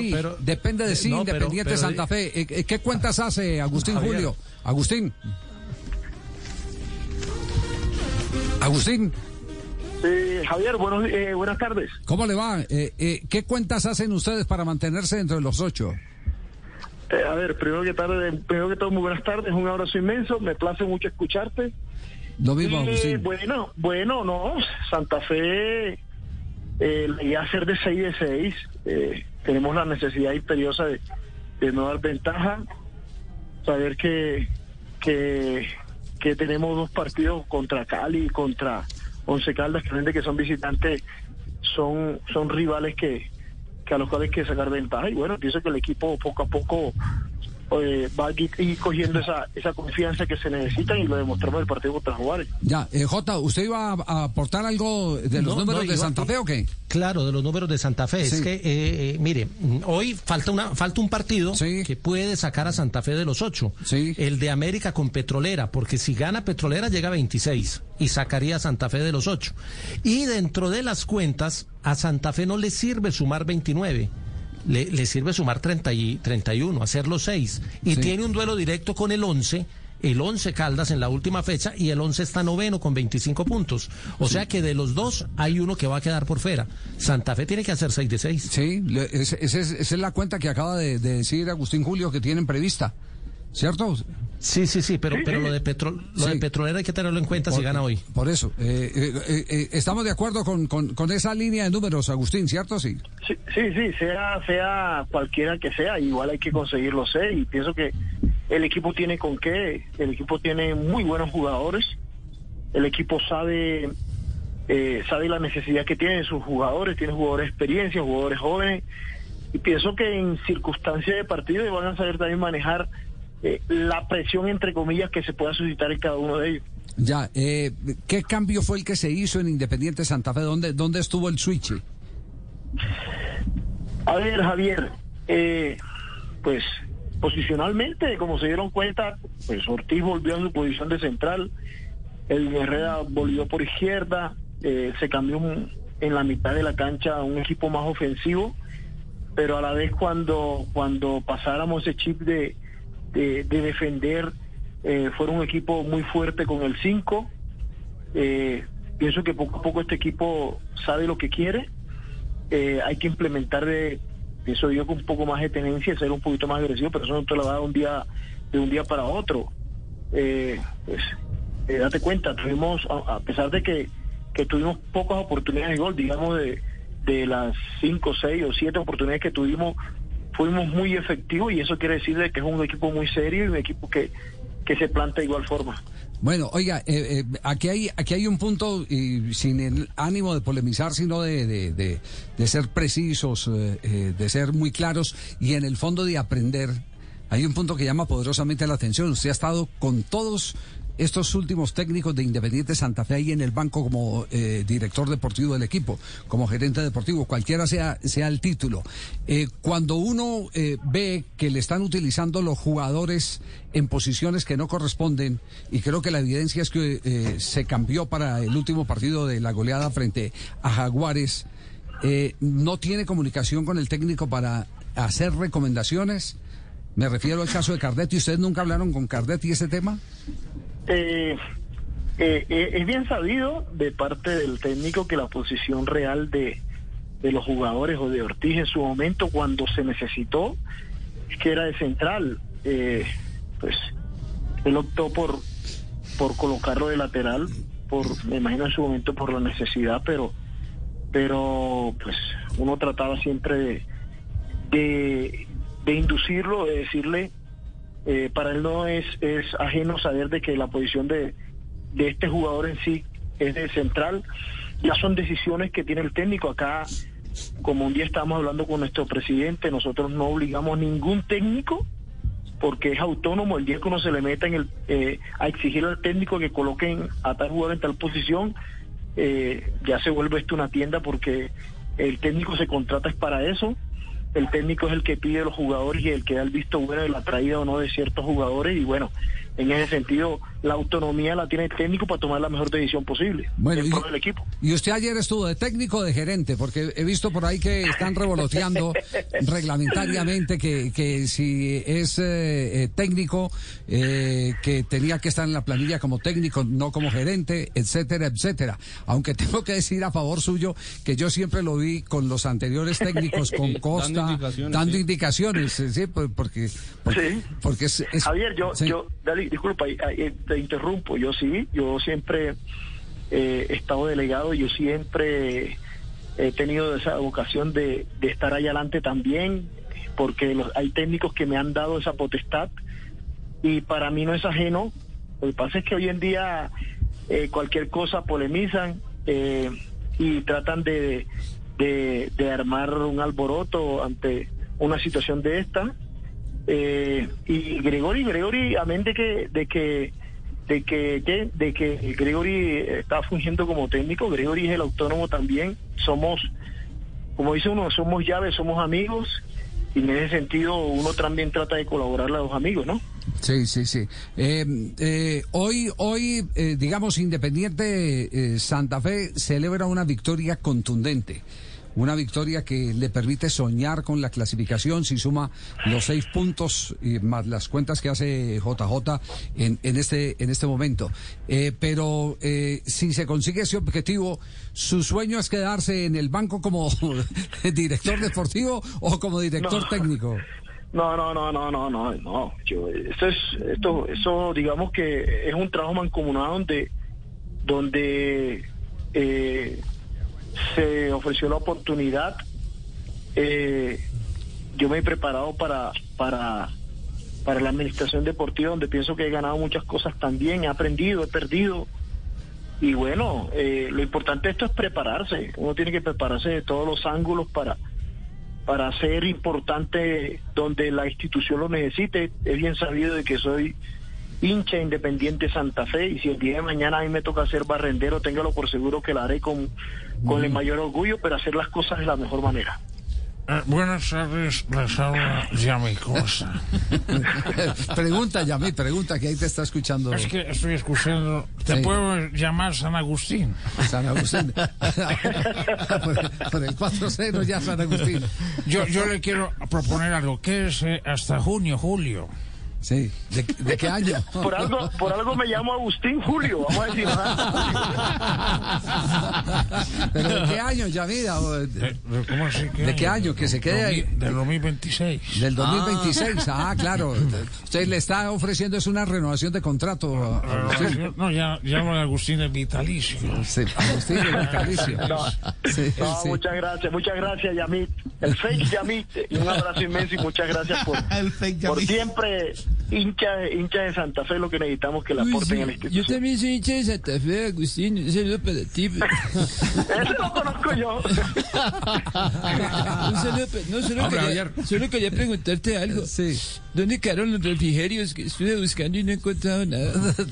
sí, depende de sí, Independiente Santa Fe. Eh, ¿Qué cuentas hace Agustín Julio? Agustín. Agustín. Sí, Javier, buenos, eh, buenas tardes. ¿Cómo le va? Eh, eh, ¿Qué cuentas hacen ustedes para mantenerse dentro de los ocho? a ver, primero que, tarde, primero que todo, muy buenas tardes, un abrazo inmenso, me place mucho escucharte. Lo mismo, Agustín. Bueno, bueno, no, Santa Fe eh, a hacer de 6 de 6. tenemos la necesidad imperiosa de, de, no dar ventaja. Saber que, que, que tenemos dos partidos contra Cali y contra Once Caldas, que que son visitantes, son, son rivales que, que a los cuales hay que sacar ventaja. Y bueno, pienso que el equipo poco a poco eh, va a ir cogiendo esa, esa confianza que se necesita y lo demostramos en el partido contra Juárez. Ya, eh, Jota, ¿usted iba a, aportar algo de los números de Santa Fe o qué? Claro, de los números de Santa Fe. Es que, eh, eh, mire, hoy falta una falta un partido que puede sacar a Santa Fe de los ocho. El de América con Petrolera, porque si gana Petrolera llega a 26 y sacaría a Santa Fe de los ocho. Y dentro de las cuentas, a Santa Fe no le sirve sumar 29 le, sirve sumar 30 y 31, hacer los 6. Y tiene un duelo directo con el 11 el 11 Caldas en la última fecha y el 11 está noveno con 25 puntos. O sea que de los dos hay uno que va a quedar por fuera. Santa Fe tiene que hacer 6 de 6. Sí, esa es, la cuenta que acaba de, de decir Agustín Julio que tienen prevista. ¿Cierto? Sí, sí, sí, pero, pero lo de petro, lo de petrolera hay que tenerlo en cuenta si gana hoy. Por eso, eh, eh, eh, estamos de acuerdo con, con, esa línea de números, Agustín, ¿cierto? Sí. Sí, sí, sea, sea cualquiera que sea, igual hay que conseguirlo sé y pienso que el equipo tiene con qué, el equipo tiene muy buenos jugadores, el equipo sabe sabe la necesidad que tienen sus jugadores, tiene jugadores de experiencia, jugadores jóvenes y pienso que en circunstancias de partido van a saber también manejar eh, la presión, entre comillas, que se pueda suscitar en cada uno de ellos. Ya, eh, ¿qué cambio fue el que se hizo en Independiente Santa Fe? ¿Dónde, dónde estuvo el switch? A ver, Javier, eh, pues posicionalmente, como se dieron cuenta, pues Ortiz volvió a su posición de central, el Herrera volvió por izquierda, se cambió en la mitad de la cancha a un equipo más ofensivo, pero a la vez cuando, cuando pasáramos ese chip de, de, defender. Eh, fueron un equipo muy fuerte con el 5. Eh, pienso que poco a poco este equipo sabe lo que quiere. Eh, hay que implementar de, eso yo con un poco más de tenencia, ser un poquito más agresivo, pero eso no te lo va a un día, de un día para otro. pues, date cuenta, tuvimos, a, pesar de que, que tuvimos pocas oportunidades de gol, digamos de, de las 5, 6 o 7 oportunidades que tuvimos, fuimos muy efectivos y eso quiere decir de que es un equipo muy serio y un equipo que, que se planta de igual forma. Bueno, oiga, eh, eh, aquí hay aquí hay un punto y sin el ánimo de polemizar, sino de, de, de, ser precisos, eh, de ser muy claros y en el fondo de aprender. Hay un punto que llama poderosamente la atención. Usted ha estado con todos estos últimos técnicos de Independiente Santa Fe ahí en el banco como eh, director deportivo del equipo, como gerente deportivo, cualquiera sea, sea el título. Eh, cuando uno eh, ve que le están utilizando los jugadores en posiciones que no corresponden, y creo que la evidencia es que se cambió para el último partido de la goleada frente a Jaguares, no tiene comunicación con el técnico para hacer recomendaciones. Me refiero al caso de Cardetti. ¿Ustedes nunca hablaron con Cardetti ese tema? Eh, eh, eh, es bien sabido de parte del técnico que la posición real de, de los jugadores o de Ortiz en su momento cuando se necesitó es que era de central. Eh, pues él optó por, por colocarlo de lateral, por, me imagino en su momento por la necesidad, pero, pero pues uno trataba siempre de, de, de inducirlo, de decirle eh, para él no es, es ajeno saber de que la posición de, de este jugador en sí es de central. Ya son decisiones que tiene el técnico. Acá, como un día estábamos hablando con nuestro presidente, nosotros no obligamos a ningún técnico porque es autónomo. El día que uno se le meta en el, eh, a exigir al técnico que coloquen a tal jugador en tal posición, eh, ya se vuelve esto una tienda porque el técnico se contrata es para eso el técnico es el que pide a los jugadores y el que da el visto bueno de la traída o no de ciertos jugadores y bueno, en ese sentido, la autonomía la tiene el técnico para tomar la mejor decisión posible bueno, y, del equipo. Y usted ayer estuvo de técnico o de gerente, porque he visto por ahí que están revoloteando reglamentariamente que, que si es eh, eh, técnico, eh, que tenía que estar en la planilla como técnico, no como gerente, etcétera, etcétera. Aunque tengo que decir a favor suyo que yo siempre lo vi con los anteriores técnicos, con Costa, dando indicaciones, ¿sí? porque, porque, es, Javier, yo, yo disculpa, te interrumpo, yo sí, yo siempre eh, he estado delegado, yo siempre he tenido esa vocación de, estar ahí adelante también, porque hay técnicos que me han dado esa potestad y para mí no es ajeno. Lo que pasa es que hoy en día eh, cualquier cosa polemizan eh, y tratan de, armar un alboroto ante una situación de esta. Y Gregory, Gregory, amén de que, de que, de que, de que Gregory está fungiendo como técnico, Gregory es el autónomo también, somos, como dice uno, somos llaves, somos amigos, y en ese sentido uno también trata de colaborar a los amigos, ¿no? Sí, sí, sí. Eh, eh, hoy, hoy, digamos, Independiente Santa Fe celebra una victoria contundente una victoria que le permite soñar con la clasificación si suma los seis puntos y más las cuentas que hace JJ en, en este en este momento. Eh, pero eh, si se consigue ese objetivo, su sueño es quedarse en el banco como director deportivo o como director técnico. No, no, no, no, no, no, no. Yo, eso es, esto, eso, digamos que es un trabajo mancomunado donde, donde eh, se ofreció la oportunidad. Eh, yo me he preparado para, para, para la administración deportiva, donde pienso que he ganado muchas cosas también, he aprendido, he perdido. Y bueno, eh, lo importante de esto es prepararse. Uno tiene que prepararse de todos los ángulos para, para ser importante donde la institución lo necesite. Es bien sabido de que soy hincha independiente Santa Fe y si el día de mañana a mí me toca ser barrendero, téngalo por seguro que lo haré con, con el mayor orgullo, pero hacer las cosas de la mejor manera. Eh, buenas tardes, les habla Yami, ¿cómo está? pregunta, Yami, pregunta, que ahí te está escuchando. Es que estoy escuchando. ¿Te puedo llamar San Agustín? San Agustín. por, el 4-0 ya San Agustín. Yo, yo le quiero proponer algo. que es eh, hasta junio, julio. Sí, ¿de, qué año? Por algo, por algo me llamo Agustín Julio, vamos a decir. ¿Pero de qué año, ya vida? ¿Cómo así? ¿De qué año? Que se quede ahí. Del 2026. Del 2026, ah, claro. Usted le está ofreciendo es una renovación de contrato. No, ya, ya Agustín es vitalicio. Sí, Agustín es vitalicio. No, sí, muchas gracias, muchas gracias, Yamit. El fake Yamit. Un abrazo inmenso y muchas gracias por, por siempre hincha, hincha de Santa Fe lo que necesitamos que la aporten en la institución. Yo también soy hincha de Santa Fe, Agustín. Un saludo para ti. Eso lo conozco yo. un saludo, no, solo, quería, solo quería preguntarte algo. Sí. ¿Dónde quedaron los refrigerios que estuve buscando y no he encontrado nada?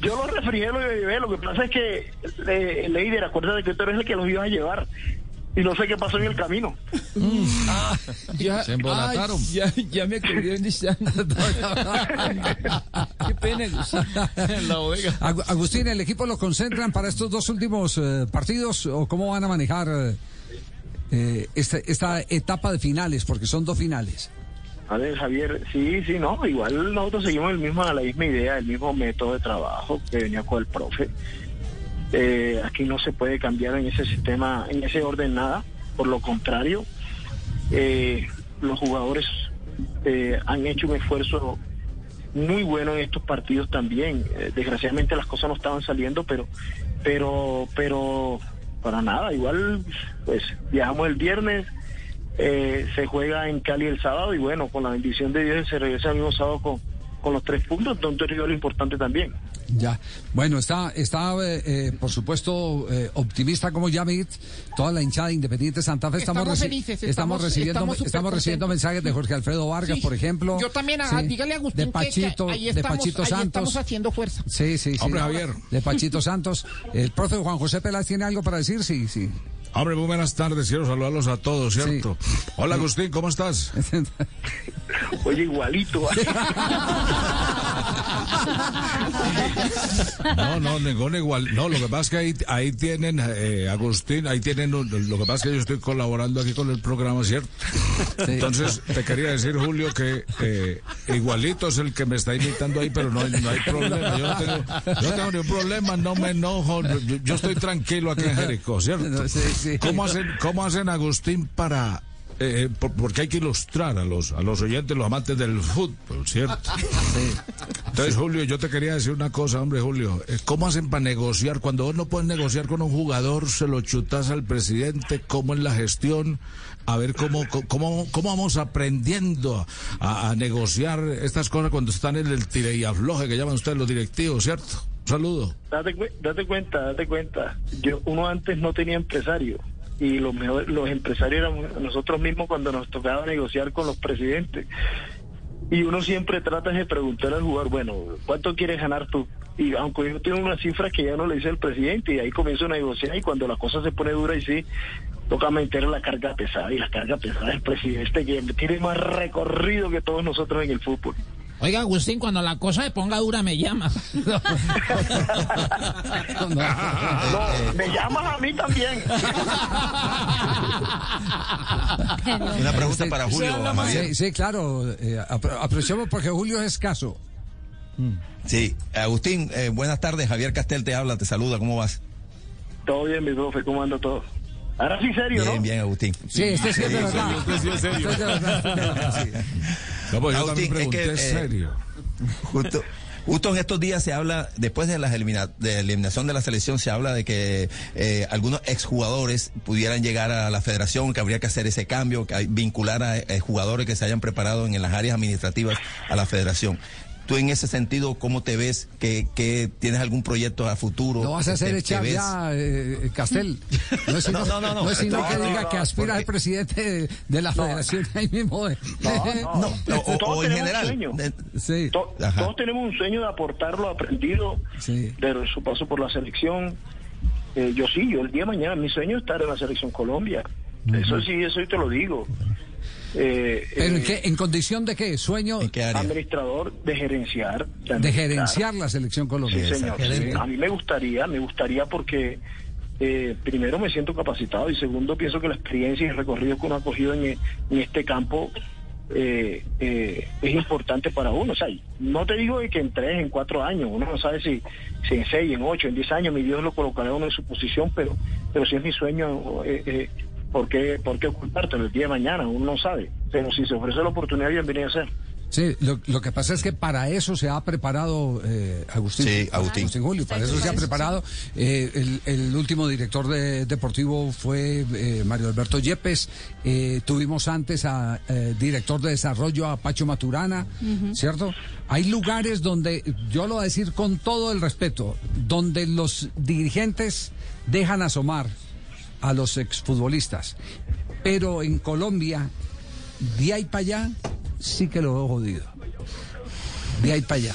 yo los los llevé. Lo que pasa es que, eh, Leider, acuérdate que tú eres el que los ibas a llevar y no sé qué pasó en el camino. Mm. Ah, ya, Se embolataron. ya, ya me están. qué pena, Agustín. La Agustín, ¿el equipo lo concentran para estos dos últimos eh, partidos o cómo van a manejar eh, esta, esta etapa de finales? Porque son dos finales. A ver, Javier, sí, sí, no, igual nosotros seguimos el mismo, la misma idea, el mismo método de trabajo que venía con el profe. Eh, aquí no se puede cambiar en ese sistema, en ese orden nada. Por lo contrario, eh, los jugadores eh, han hecho un esfuerzo muy bueno en estos partidos también. desgraciadamente las cosas no estaban saliendo, pero, pero, pero para nada. Igual, pues viajamos el viernes. se juega en Cali el sábado y bueno, con la bendición de Dios se regresa el mismo sábado con, con los tres puntos, entonces es lo importante también. Ya, bueno, está, está eh, eh, por supuesto, eh, optimista como Yamit, toda la hinchada Independiente Santa Fe. Estamos, estamos, recibiendo, estamos, recibiendo mensajes de Jorge Alfredo Vargas, por ejemplo. Yo también, ah, dígale a Agustín de Pachito, que, ahí estamos, de Pachito Santos. estamos haciendo fuerza. Sí, sí, sí. Hombre, Javier. De Pachito Santos. El profe Juan José Peláez tiene algo para decir, sí, sí. Hombre, muy buenas tardes, quiero saludarlos a todos, ¿cierto? Hola Agustín, ¿cómo estás? Oye, igualito. No, no, ningún igual. No, lo que pasa es que ahí, ahí tienen, eh, Agustín, ahí tienen, lo que pasa es que yo estoy colaborando aquí con el programa, ¿cierto? Entonces, te quería decir, Julio, que eh, igualito es el que me está imitando ahí, pero no, hay- no hay problema. Yo no tengo, yo tengo ningún problema, no me enojo. Yo, yo estoy tranquilo aquí en Jericó, ¿cierto? Sí, sí. ¿Cómo hacen, cómo hacen Agustín para eh, por- porque hay que ilustrar a los a los oyentes, los amantes del fútbol, ¿cierto? Entonces, Julio, yo te quería decir una cosa, hombre, Julio. eh, ¿Cómo hacen para negociar? Cuando vos no puedes negociar con un jugador, se lo chutas al presidente, ¿cómo es la gestión? A ver cómo, cómo, cómo vamos aprendiendo a, a negociar estas cosas cuando están en el tire y afloje que llaman ustedes los directivos, ¿cierto? Un saludo. Date, date cuenta, date cuenta. Yo, uno antes no tenía empresario y los mejores, los empresarios éramos nosotros mismos cuando nos tocaba negociar con los presidentes. Y uno siempre trata de preguntar al jugador, bueno, ¿cuánto quieres ganar tú? Y aunque yo tengo unas cifras que ya no le dice el presidente, y ahí comienzo a negociar, y cuando la cosa se pone dura, y sí, toca meter la carga pesada, y la carga pesada del presidente, que tiene más recorrido que todos nosotros en el fútbol. Oiga, Agustín, cuando la cosa se ponga dura me llama. No, me llamas a mí también. Una pregunta para Julio. Sí, sí, claro. eh, apro- aprovechemos porque Julio es escaso. Sí, Agustín, eh, buenas tardes. Javier Castel te habla, te saluda. ¿Cómo vas? Todo bien, mi profe, ¿cómo anda todo? Ahora sí, serio, Bien, ¿no? bien, Agustín. Sí, este sí es de Sí, verdad. sí, Este es de verdad. No, pues yo también es que, pregunté eh, serio. Justo, justo en estos días se habla, después de la elimina- de eliminación de la selección, se habla de que eh, algunos exjugadores pudieran llegar a la federación, que habría que hacer ese cambio, que hay- vincular a eh, jugadores que se hayan preparado en, las áreas administrativas a la federación. Tú en ese sentido, ¿cómo te ves? ¿Que, que tienes algún proyecto a futuro? Lo vas a hacer ¿Te- te echar ya, eh, Castel. No es sino, No, no, no, no. es sino No, que no, diga no, que aspira al presidente de, de la federación ahí mismo. de- No, No, o, o- Todos o en tenemos general. sueño. Eh, Sí. To- todos tenemos un sueño de aportar lo aprendido Sí. de su paso por la selección. Eh, yo sí, yo el día de mañana, mi sueño es estar en la selección Colombia. Eso sí, eso sí te lo digo. Eh, ¿Pero en, eh, qué, en condición de qué? ¿Sueño ¿En qué área? administrador de gerenciar. de administrar. gerenciar la selección Sí, colombiana? señor. Sí, A mí me gustaría, me gustaría porque eh, primero me siento capacitado y segundo pienso que la experiencia y el recorrido que uno ha cogido en, en este campo eh, eh, es importante para uno. O sea, no te digo de que en tres, en cuatro años, uno no sabe si, si en seis, en ocho, en diez años, mi Dios lo colocará uno en su posición, pero, pero si es mi sueño, eh, eh, ¿por, qué, ¿por qué ocultártelo el día de mañana? Uno no sabe. Pero si se ofrece la oportunidad, bienvenido a ser. Sí, lo, lo que pasa es que para eso se ha preparado eh, Agustín. Sí, Agustín. Julio, para eso se ha preparado. Eh, el, el último director de- deportivo fue eh, Mario Alberto Yepes. Eh, tuvimos antes a eh, director de desarrollo a Pacho Maturana, ¿cierto? Hay lugares donde, yo lo voy a decir con todo el respeto, donde los dirigentes dejan asomar a los exfutbolistas. Pero en Colombia, de ahí para allá, sí que lo veo jodido. De ahí para allá.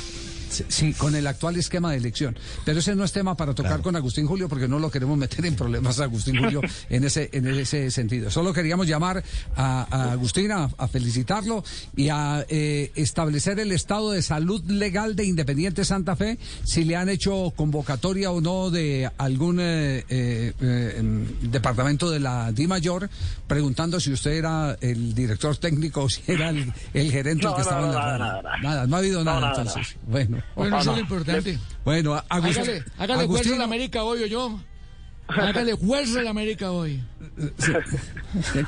Sí, con el actual esquema de elección. Pero ese no es tema para tocar con Agustín Julio porque no lo queremos meter en problemas a Agustín Julio en ese, en ese sentido. Solo queríamos llamar a, a Agustín a, a felicitarlo y a eh, establecer el estado de salud legal de Independiente Santa Fe, si le han hecho convocatoria o no de algún eh, eh, em, departamento de la Di Mayor, preguntando si usted era el director técnico o si era el, el gerente el No, que no, estaba en la nada, nada. Nada, no ha habido nada, entonces. Bueno. Bueno, eso es lo importante. Bueno, Agustín. Hágale, hágale fuerza a la América hoy, o yo. Hágale fuerza a la América hoy.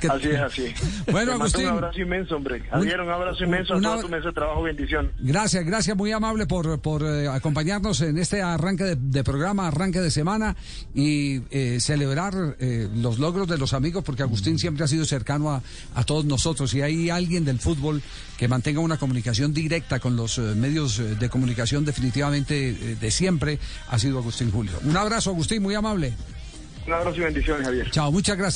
Así es, así. Bueno, Te Agustín. Un abrazo inmenso, hombre. Javier, un abrazo inmenso a un toda tu mesa de trabajo. Bendición. Gracias, gracias, muy amable por, por eh, acompañarnos en este arranque de, de programa, arranque de semana y eh, celebrar eh, los logros de los amigos, porque Agustín siempre ha sido cercano a, a todos nosotros y hay alguien del fútbol que mantenga una comunicación directa con los eh, medios eh, de comunicación definitivamente eh, de siempre, ha sido Agustín Julio. Un abrazo, Agustín, muy amable. Un abrazo y bendiciones, Javier. Chao, muchas gracias.